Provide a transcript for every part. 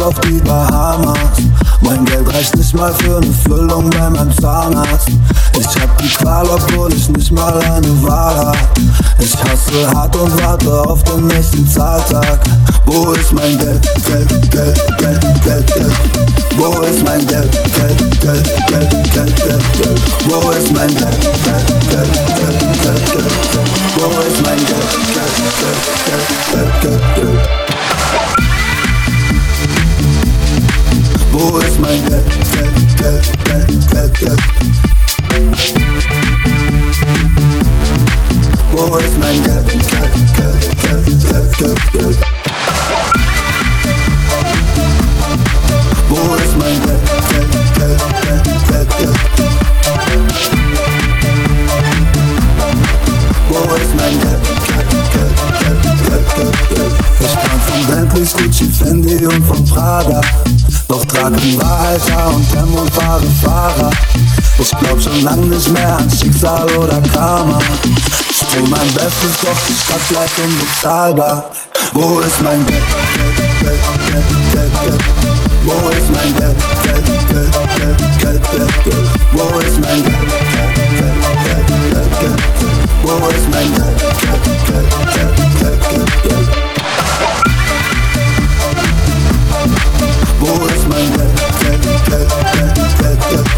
Auf die Bahamas. Mein Geld reicht nicht mal für eine Füllung bei meinem Zahnarzt. Ich hab die Qual, obwohl ich nicht mal eine Wahl hab. Ich hasse hart und warte auf den nächsten Zahltag. Wo ist mein Geld? Geld, Geld, Geld, Geld, Geld. Wo ist mein Geld? Geld, Geld, Geld, Geld, Geld, Geld. Wo ist mein? Geld, Geld, Geld, Geld, Geld, Geld. Wo ist mein Geld? Geld, Geld, Geld, Geld, Geld, Geld, Geld, Geld, Geld, Geld? Wo ist mein Geld, Geld, Geld, Geld, Geld, Geld, Geld? Wo ist mein Wahrheit Haar und Tempo und fahre Fahrer Ich glaub schon lang nicht mehr an Schicksal oder Karma Ich tu mein Bestes, doch die Stadt bleibt unbezahlbar Wo ist mein Geld, Geld, Geld, Geld, Geld? Wo ist mein Geld? Wo ist mein Geld? Wo ist mein Geld? Wo ist mein Geld, Geld, Geld, Geld, Geld, Geld?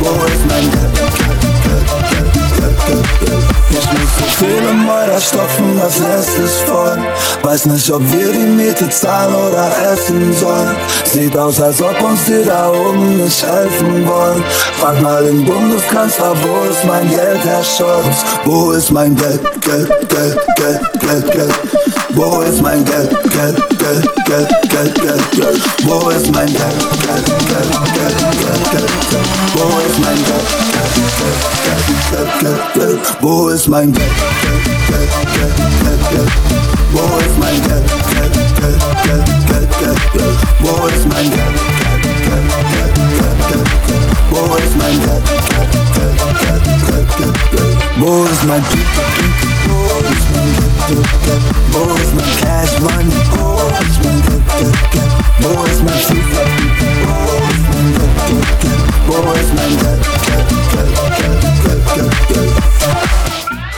Wo ist mein Geld, Geld, Geld, Geld, Geld, Geld? Ich muss so viel im Meuter stopfen, das Nest ist voll Weiß nicht, ob wir die Miete zahlen oder essen sollen Sieht aus, als ob uns die da oben nicht helfen wollen Frag mal den Bundeskanzler, wo ist mein Geld, Herr Scholz? Wo ist mein Geld, Geld, Geld, Geld, Geld, Geld? Wo ist mein Geld, Geld, Geld, Geld, Geld, Geld, Geld? Wo ist mein Geld, Geld, Geld, Geld, Geld, Geld, Geld? Wo ist mein Geld, Geld, Geld? Wo ist mein Geld? Wo ist mein Geld, Geld, Wo ist mein Geld, Geld? Wo ist mein Cash Money? Wo ist mein Geld, Geld, Geld? Wo ist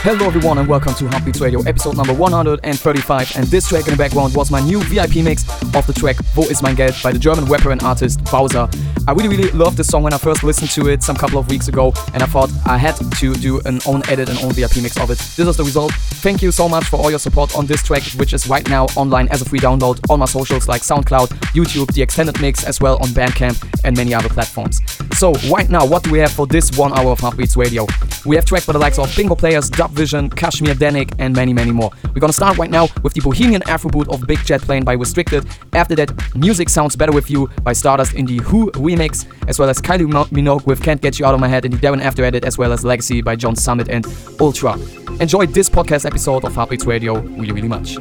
Hello everyone and welcome to Heartbeats Radio episode number 135 and this track in the background was my new VIP mix of the track Wo ist mein Geld by the German rapper and artist Bowser. I really really loved this song when I first listened to it some couple of weeks ago and I thought I had to do an own edit and own VIP mix of it. This is the result. Thank you so much for all your support on this track which is right now online as a free download on my socials like SoundCloud, YouTube, the extended mix as well on Bandcamp and many other platforms. So right now what do we have for this one hour of Heartbeats Radio? We have tracks by the likes of Bingo Players, Dub Vision, Kashmir Danik, and many, many more. We're gonna start right now with the Bohemian Afroboot of Big Jet Plane by Restricted. After that, Music Sounds Better With You by Stardust in the Who remix, as well as Kylie Minogue with Can't Get You Out of My Head in the Darren After Edit, as well as Legacy by John Summit and Ultra. Enjoy this podcast episode of Heartbeats Radio really, really much.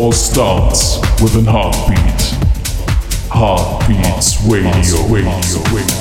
all starts with an heartbeat. Heartbeats Radio. radio, radio.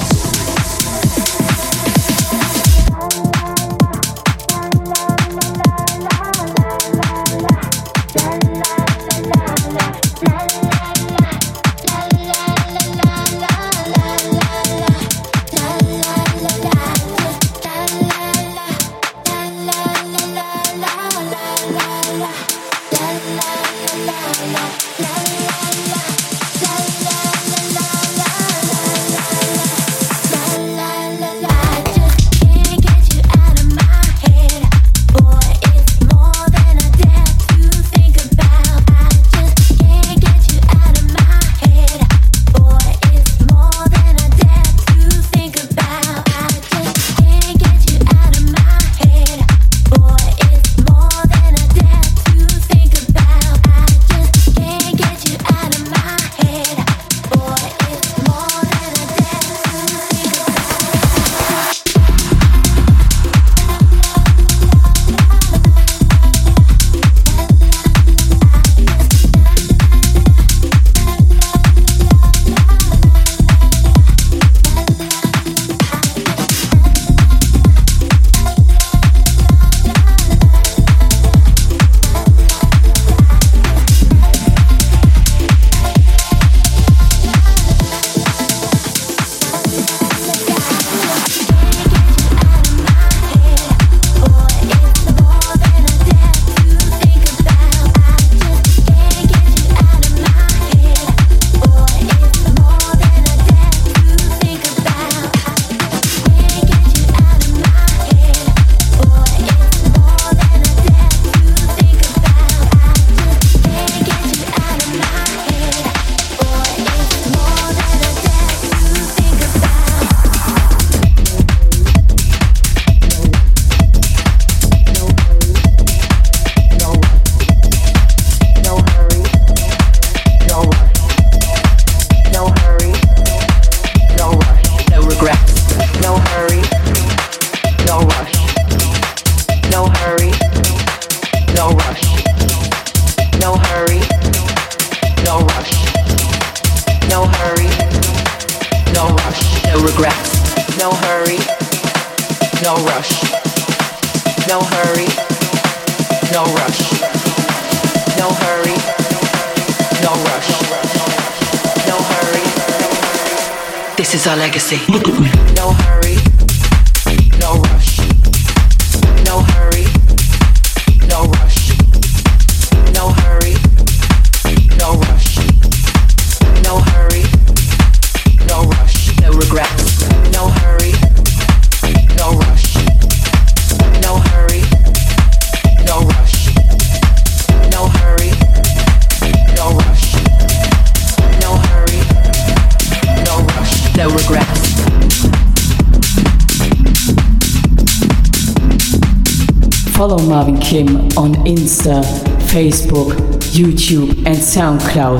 him on Insta, Facebook, YouTube, and SoundCloud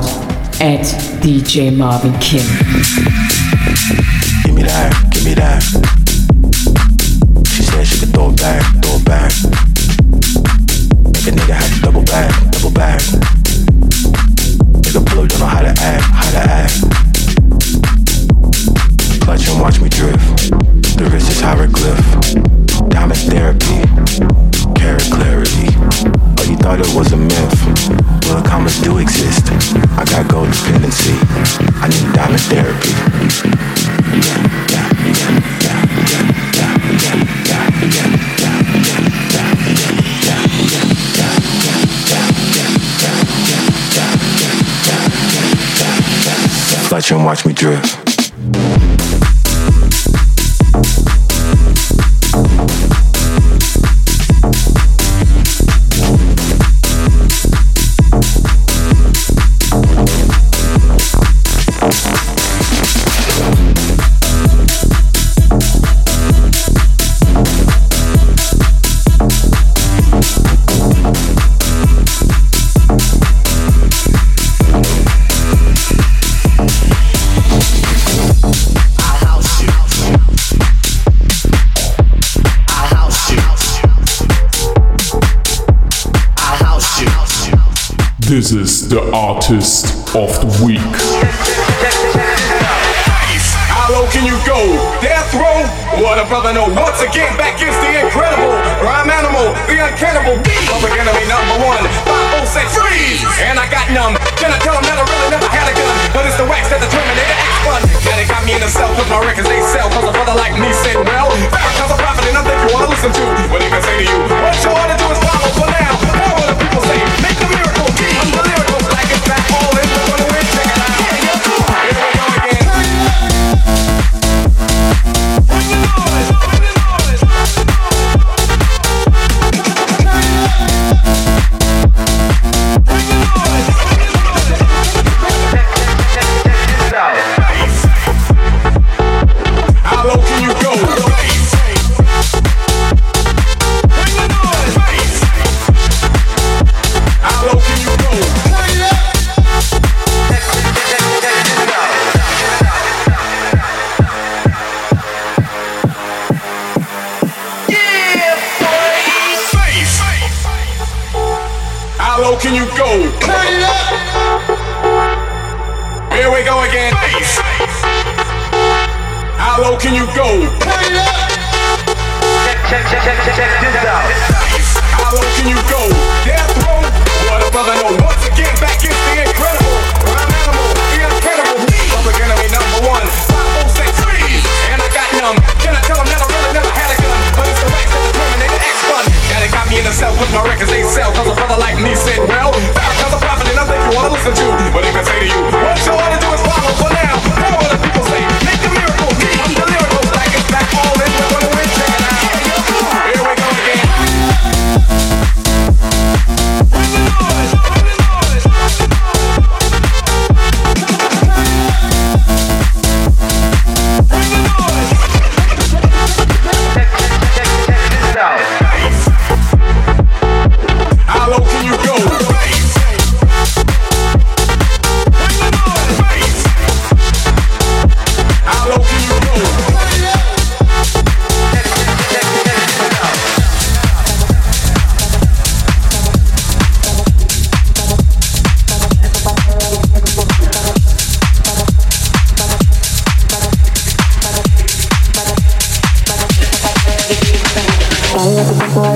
at DJ Marvin Kim. Give me that, give me that. and watch me drift. Artist of the Week. How low can you go? Death row? What a brother, no, once again.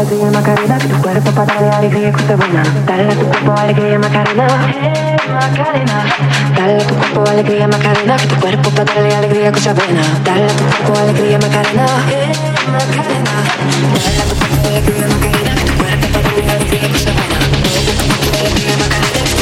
melodía Macarena, que tu cuerpo para de alegría cosa buena. Dale a tu cuerpo alegría Macarena, Macarena. Dale a tu cuerpo alegría Macarena, que tu cuerpo para de alegría cosa buena. Dale a tu cuerpo alegría Macarena, Macarena. Dale a tu cuerpo alegría Macarena, que tu cuerpo para de alegría cosa buena. Dale a tu cuerpo alegría Macarena.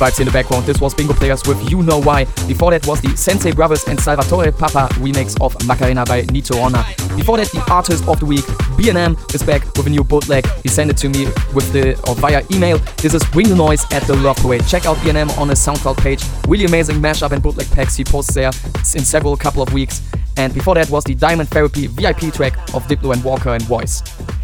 Nice vibes in the background. This was Bingo Players with You Know Why. Before that was the Sensei Brothers and Salvatore Papa remix of Macarena by Nito Honor. Before that, the artist of the week, BNM, is back with a new bootleg. He sent it to me with the or via email. This is Bring the Noise at the Love Parade. Check out BNM on his SoundCloud page. Really amazing mashup and bootleg packs he posts there in several couple of weeks. And before that was the Diamond Therapy VIP track of Diplo and Walker and Royce.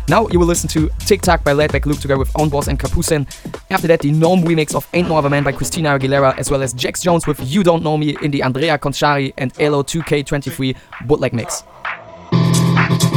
Now you will listen to Tic Tac by Laidback Luke together with Own Boss and Capucin. After that, the Gnome remix of Ain't No Other Man by Christina Aguilera, as well as Jax Jones with You Don't Know Me in the Andrea Conchari and Elo 2K23 bootleg mix tick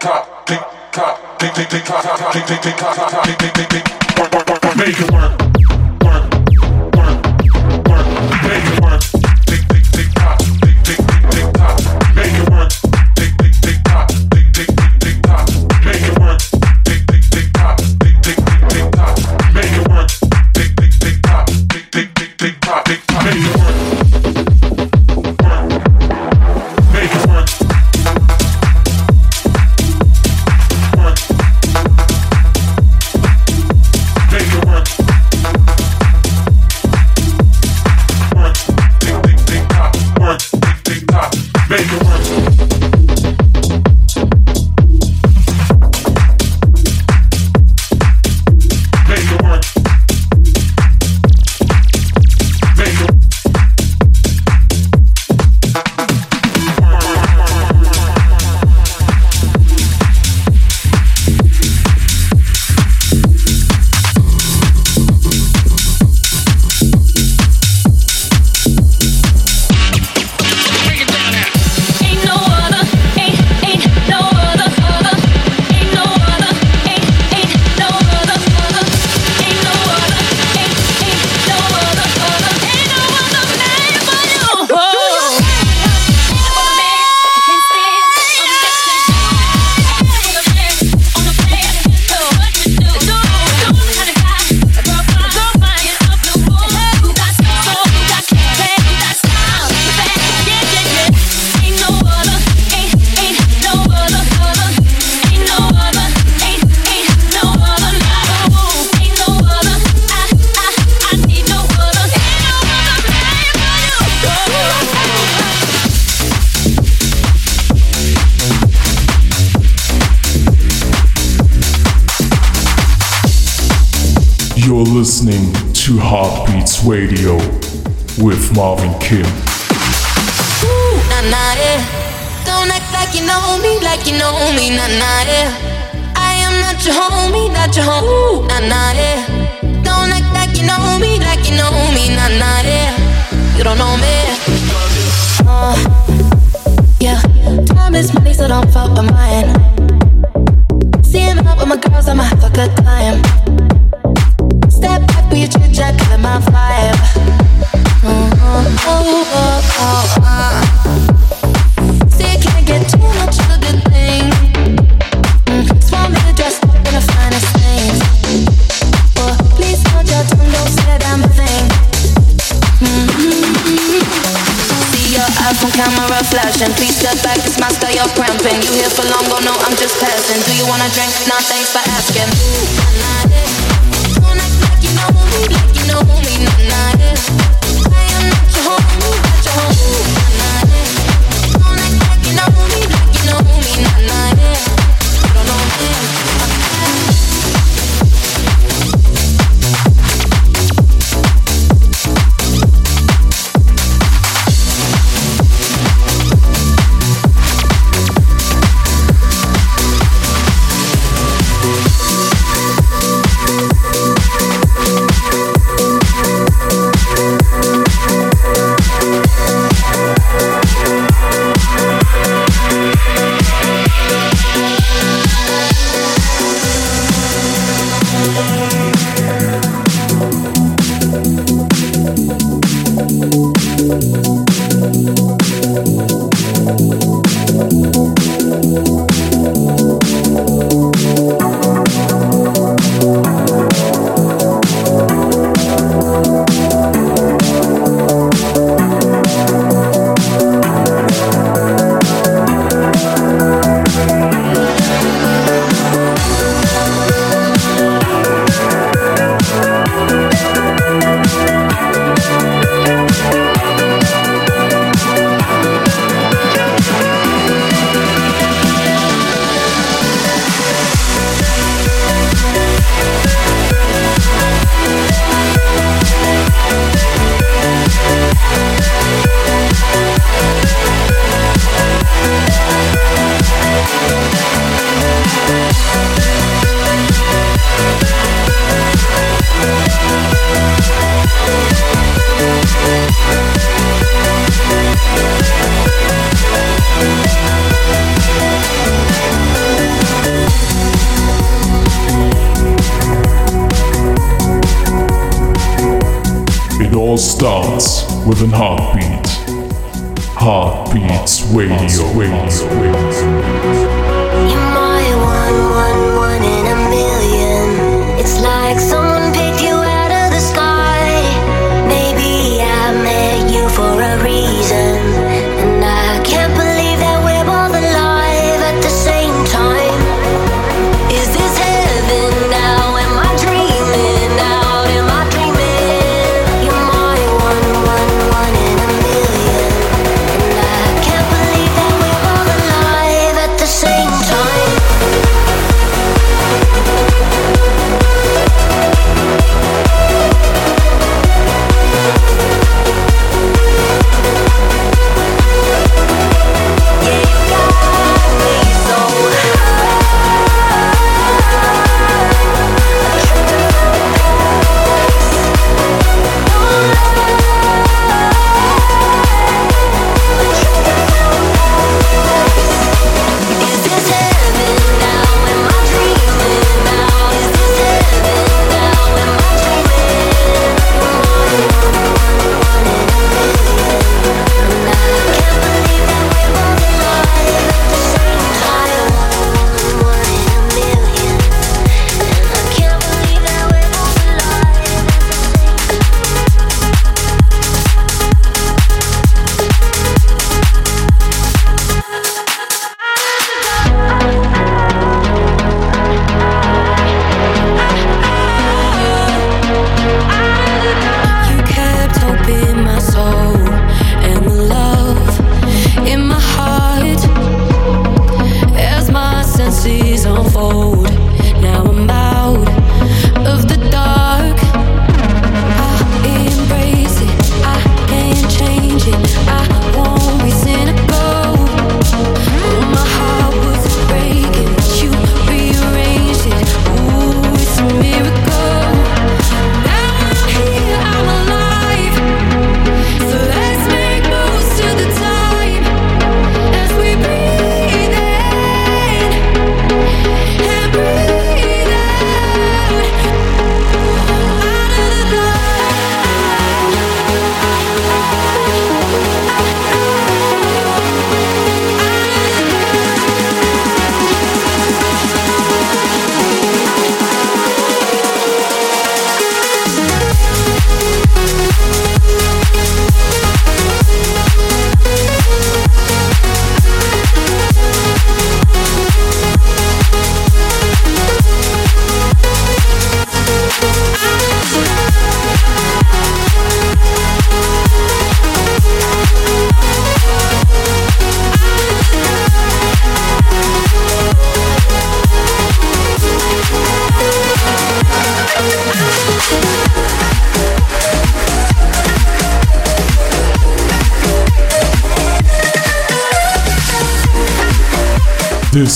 tock. Make it work. Am not your homie, not your home. Ooh, nah, nah, yeah. Don't act like you know me, like you know me, nah, nah, yeah. You don't know me. Uh, yeah, time is money, so don't fuck with mine. Seeing out with my girls, I'ma have a good time. Step back with your chit chat, killing my vibe. Mm-hmm. Oh, oh, oh, uh. See, I can't get too much camera flashing. Please step back, it's my style, you're cramping. You here for long, oh no, I'm just passing. Do you wanna drink? Nah, thanks for asking. Ooh, nah, like you know me, like you know me, nah, nah. I am not your homie, not your homie,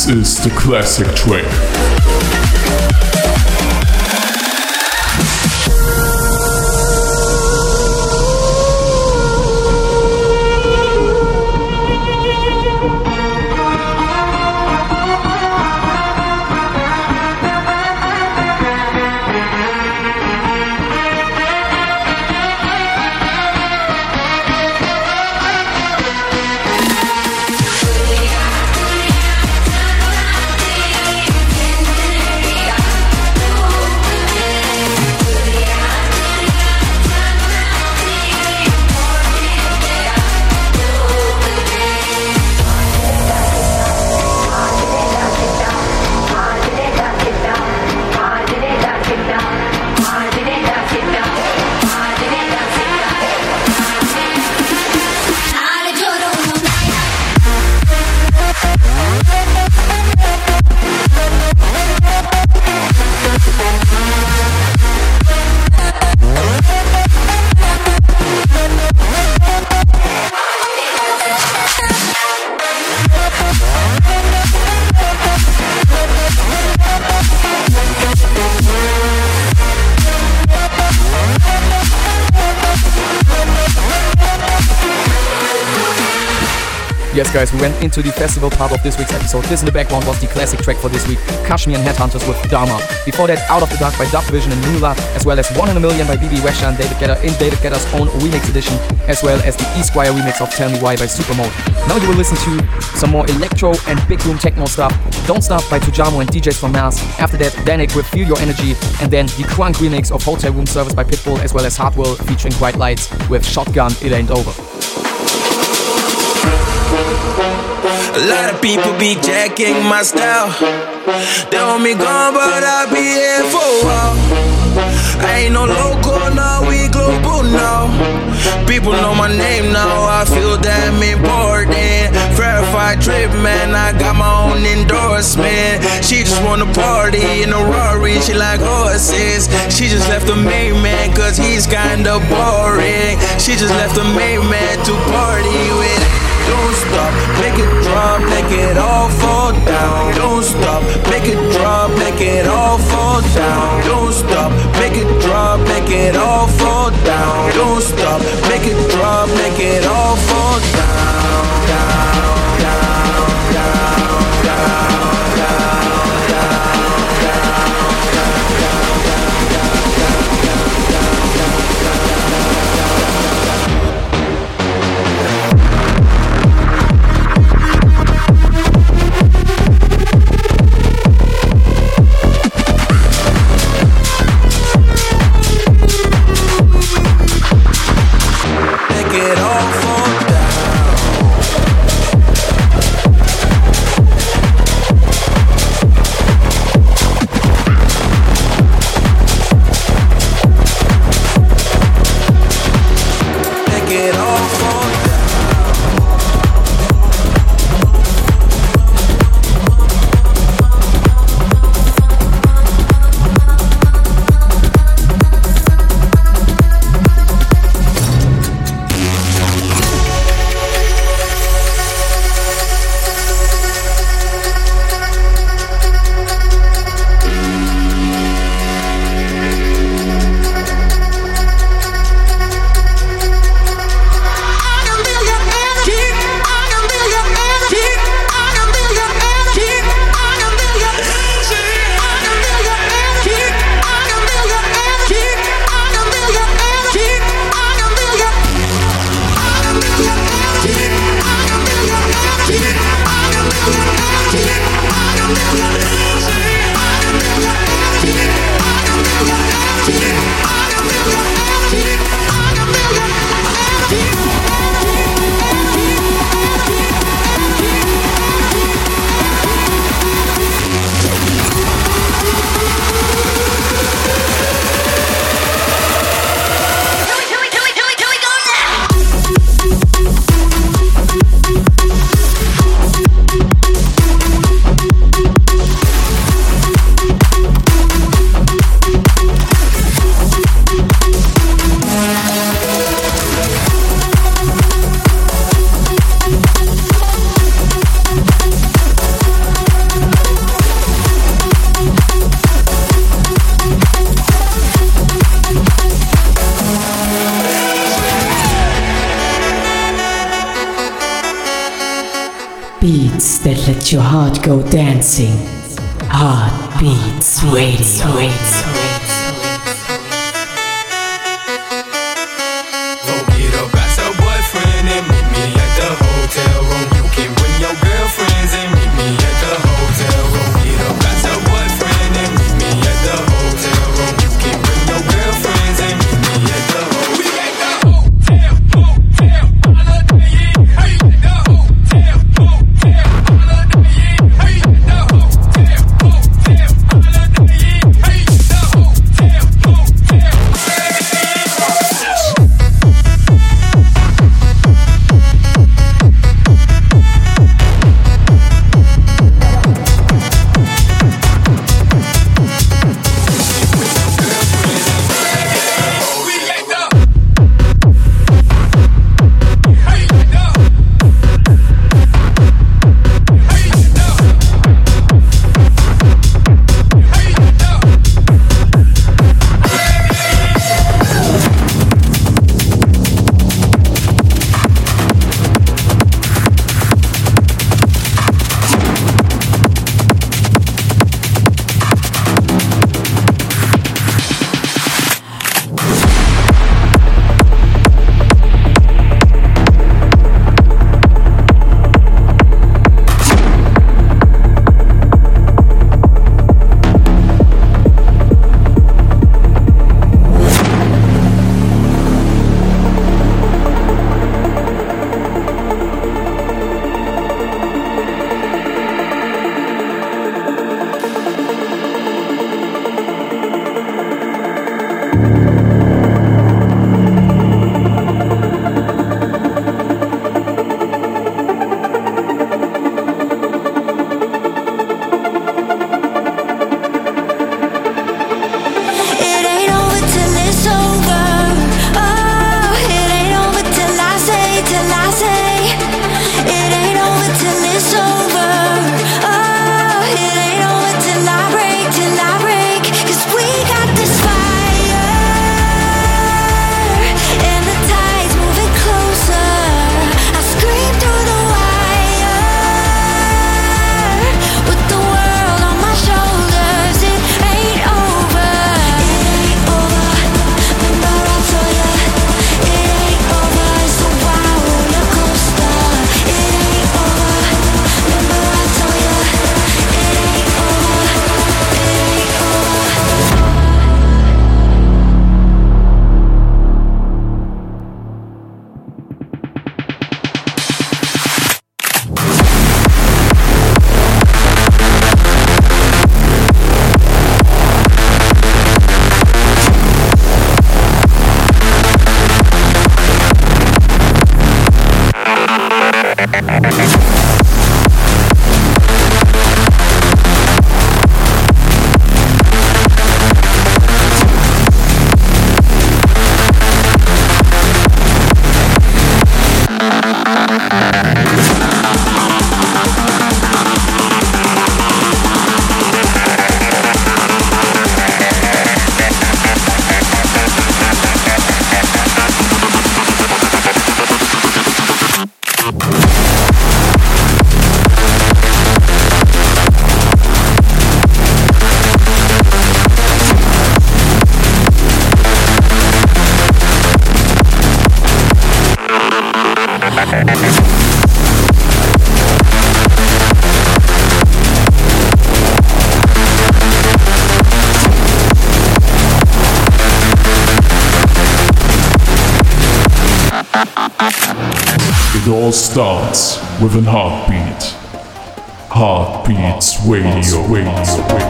This is the classic track. Yes, guys, we went into the festival part of this week's episode. This in the background was the classic track for this week, KSHMR and Headhunterz with Dharma. Before that, Out of the Dark by Dub Vision and Nula, as well as One in a Million by Bebe Rexha and David Guetta in David Guetta's own remix edition, as well as the E-Squire remix of Tell Me Why by Supermode. Now you will listen to some more electro and big room techno stuff. Don't Stop by Tujamo and DJs from Mars. After that, Danik with Feel Your Energy, and then the Crunk remix of Hotel Room Service by Pitbull, as well as Hardwell featuring Bright Lights with Shotgun It Ain't Over. A lot of people be jacking my style. They want me gone, but I'll be here for a while. I ain't no local, no, we global now. People know my name now, I feel damn important. Verified trip, man, I got my own endorsement. She just wanna party in a Rari, she like horses. She just left the main man, cause he's kinda boring. She just left the main man to party with. Don't stop, make it drop, make it all fall down. Don't stop, make it drop, make it all fall down. Don't stop, make it drop, make it all fall down. Don't stop, make it drop, make it all fall down, down, down, down, down, Beats that let your heart go dancing. Heartbeats radio. Go all starts with an heartbeat. Heartbeats Radio, Radio,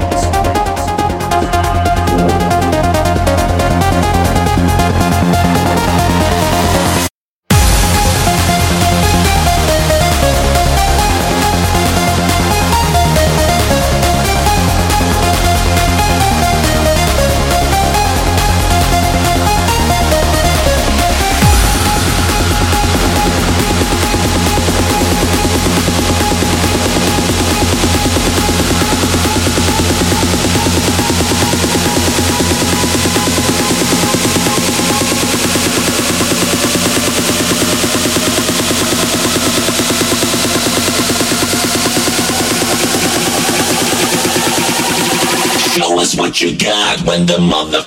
when the motherfucking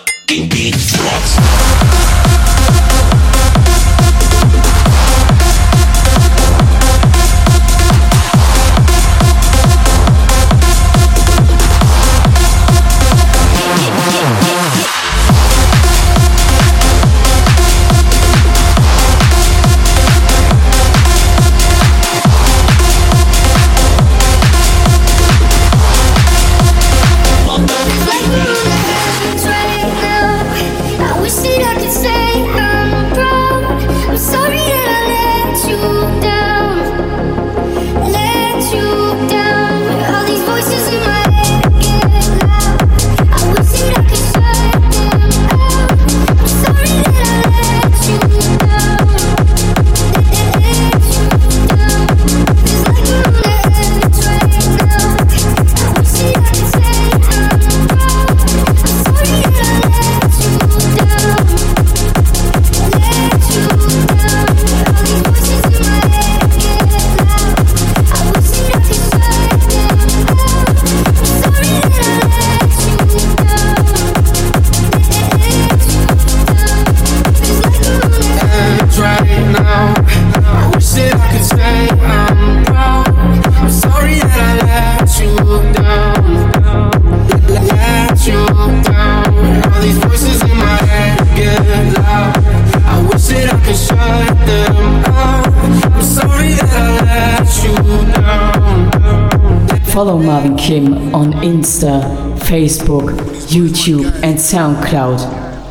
Facebook, YouTube, and SoundCloud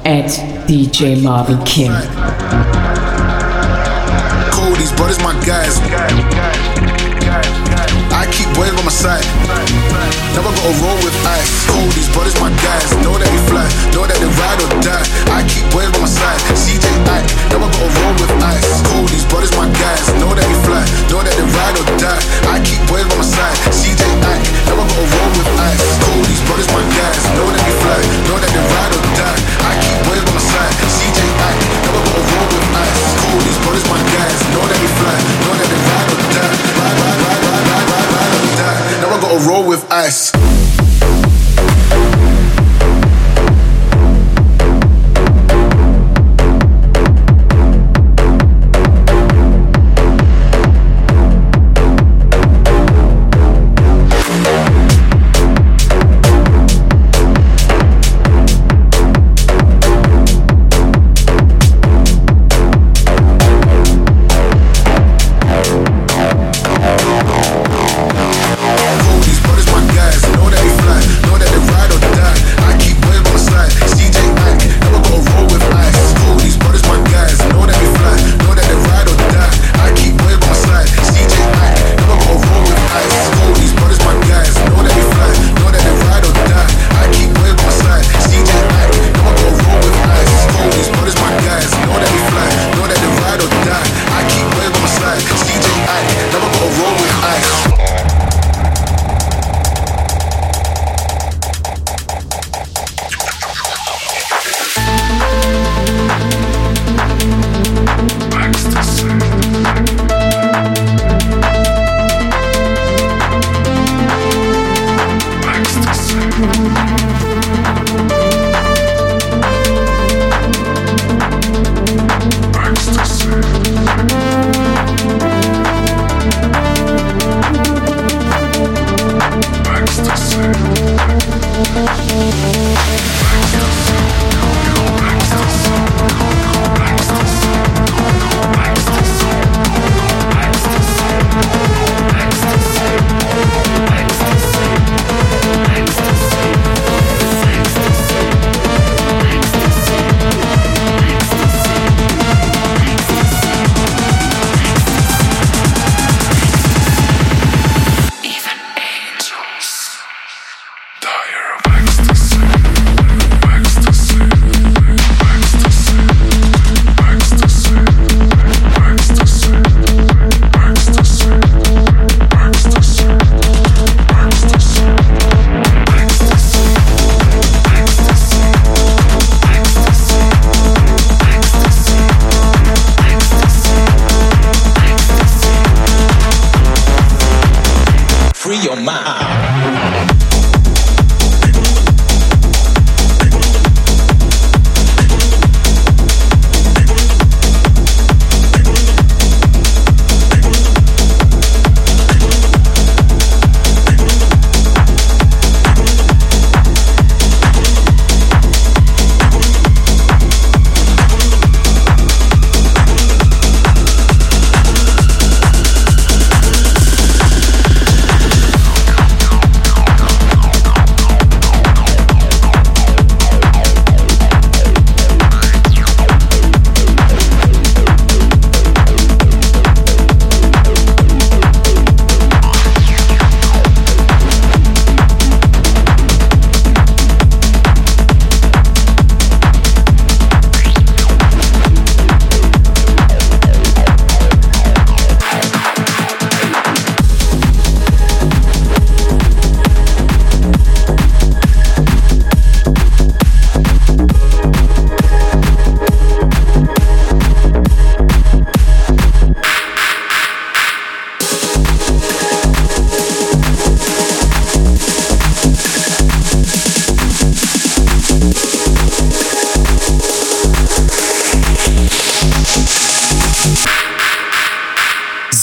at DJ Marvin Kim. Cody's brothers, my guys. I keep boys on my side. Never gotta roll with ice. Cody's brothers, my guys. Know that we fly, know that they ride or die. I keep boys on my side. CJ, I never gotta roll with ice. Cody's brothers, my guys. Know that we fly, know that they ride or die. I keep boys on my side. CJ, I never gotta roll with ice. Cody's brothers, my guys. Know that we fly, know that they ride or die. I keep my side. CJ, never gotta roll with ice. Cody's brothers, my guys. Know that fly, know that they ride or die. Ride, ride, ride, gotta roll with ice.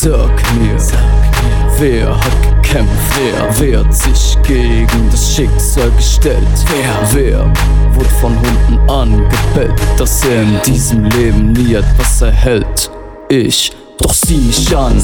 Sag mir, wer hat gekämpft? Wer, wer hat sich gegen das Schicksal gestellt? Wer, wer wurde von Hunden angebellt, dass er in diesem Leben nie etwas erhält? Ich. Doch sieh mich an,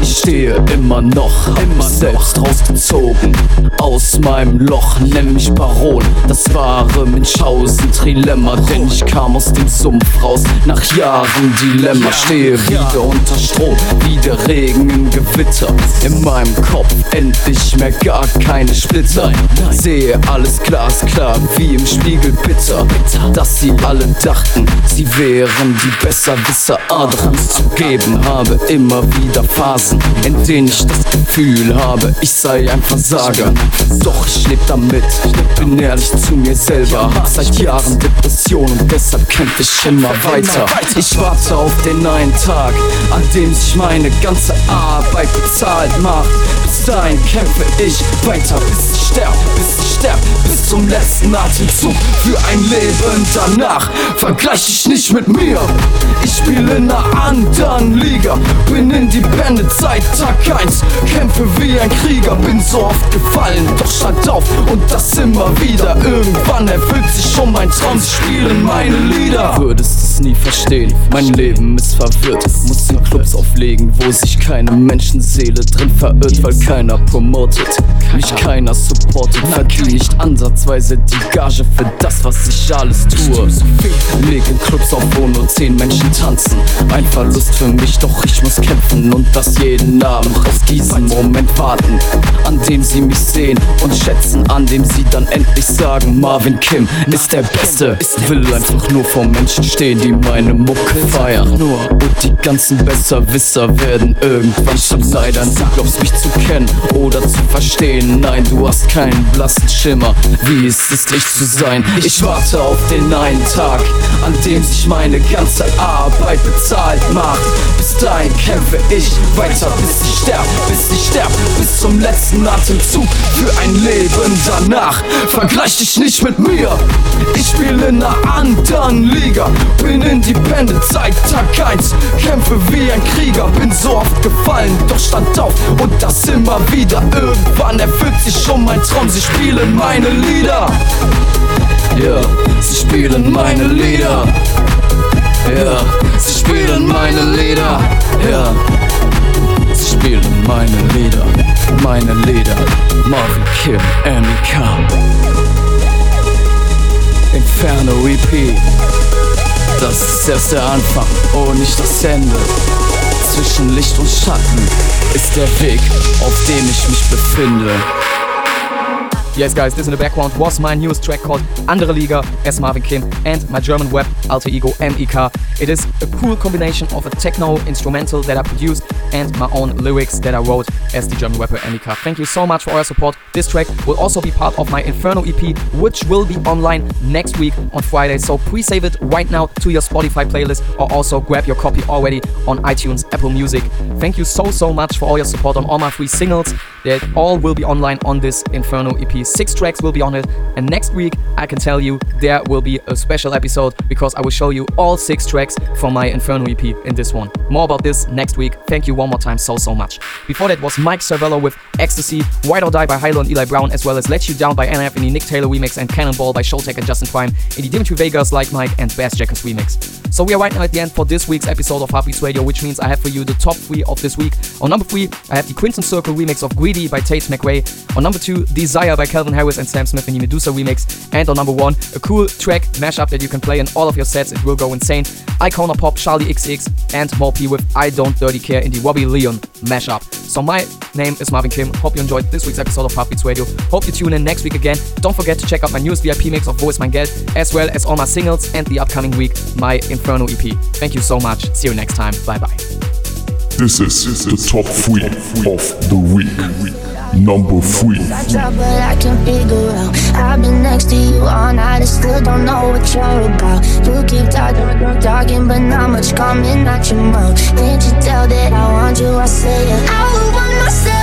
ich stehe immer noch, immer selbst rausgezogen aus meinem Loch, nenn mich Baron. Das wahre Münchhausen Trilemma, denn ich kam aus dem Sumpf raus, nach Jahren Dilemma. Stehe wieder unter Strom, wie der Regen im Gewitter. In meinem Kopf endlich mehr gar keine Splitter. Sehe alles glasklar, wie im Spiegel bitter. Dass sie alle dachten, sie wären die Besserwisser, Adrens zu geben habe immer wieder Phasen, in denen ich das Gefühl habe, ich sei ein Versager. Doch ich leb damit, bin ehrlich zu mir selber. Hab seit Jahren Depressionen und deshalb kämpfe ich immer weiter. Ich warte auf den einen Tag, an dem sich meine ganze Arbeit bezahlt macht. Dahin kämpfe ich weiter, bis ich sterb, bis ich sterb, bis zum letzten Atemzug für ein Leben danach. Vergleich dich nicht mit mir, ich spiele in einer anderen Liga. Bin independent seit Tag 1. Kämpfe wie ein Krieger, bin so oft gefallen, doch stand auf und das immer wieder. Irgendwann erfüllt sich schon mein Traum, sie spielen meine Lieder. Würdest es nie verstehen, mein Leben ist verwirrt. Muss in Clubs auflegen, wo sich keine Menschenseele drin verirrt, weil keiner promotet, mich keiner supportet. Verdiene nicht ansatzweise die Gage für das, was ich alles tue. Leg in Clubs auf, wo nur zehn Menschen tanzen. Ein Verlust für mich, doch ich muss kämpfen und das jeden Abend auf diesen Moment warten, an dem sie mich sehen und schätzen, an dem sie dann endlich sagen, Marvin Kim ist der Beste. Will einfach nur vor Menschen stehen, die meine Mucke feiern. Nur und die ganzen Besserwisser werden irgendwann verleidern. Du glaubst mich zu kennen oder zu verstehen. Nein, du hast keinen blassen Schimmer, wie es ist, ich zu sein. Ich warte auf den einen Tag, an dem sich meine ganze Arbeit bezahlt macht. Bis dahin kämpfe ich weiter, bis ich sterb, bis ich sterb, bis zum letzten Atemzug für ein Leben danach. Vergleich dich nicht mit mir, ich spiele in einer anderen Liga. Bin independent seit Tag 1, kämpfe wie ein Krieger. Bin so oft gefallen, doch stand auf und das immer wieder. Irgendwann erfüllt sich schon mein Traum, sie spielen meine Lieder. Ja, sie spielen meine Lieder. Ja, sie spielen meine Lieder. Ja, sie spielen meine Lieder. Meine Lieder. Marvin Kim, MK. Inferno EP. Das ist erst der Anfang, oh nicht das Ende. Zwischen Licht und Schatten ist der Weg, auf dem ich mich befinde. Yes, guys, this in the background was my newest track called Andere Liga as Marvin Kim and my German web alter ego MEK. It is a cool combination of a techno instrumental that I produced and my own lyrics that I wrote as the German rapper MEK. Thank you so much for all your support. This track will also be part of my Inferno EP, which will be online next week on Friday. So pre save it right now to your Spotify playlist or also grab your copy already on iTunes, Apple Music. Thank you so, so much for all your support on all my free singles. All will be online on this Inferno EP. Six tracks will be on it, and next week I can tell you there will be a special episode because I will show you all six tracks from my Inferno EP in this one. More about this next week. Thank you one more time so so much. Before that was Mike Cervello with Ecstasy, White or Die by HI-LO and Eli Brown, as well as Let You Down by NF in the Nick Taylor remix and Cannonball by Showtek and Justin Prime in the Dimitri Vegas Like Mike and Bassjackers remix. So we are right now at the end for this week's episode of Heartbeats Radio, which means I have for you the top three of this week. On number three, I have the Crimson Circle remix of Greedy by Tate McRae. On number two, Desire by Calvin Harris and Sam Smith in the Medusa remix. And on number one, a cool track mashup that you can play in all of your sets. It will go insane. Icona Pop, Charli XCX, and Morpy with I Don't Dirty Care in the Robbie Leon mashup. So my name is Marvin Kim. Hope you enjoyed this week's episode of Heartbeats Radio. Hope you tune in next week again. Don't forget to check out my newest VIP mix of Voice Geld, as well as all my singles and the upcoming week, my Inferno EP. Thank you so much. See you next time. Bye bye. This is the top three of the week. Number three. I can't figure out. I've been next to you all night, I still don't know what you're about. You keep talking, talking, but not much coming out your mouth. Can't you tell that I want you? I say. I would want myself.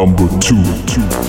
Number two. Even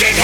fucking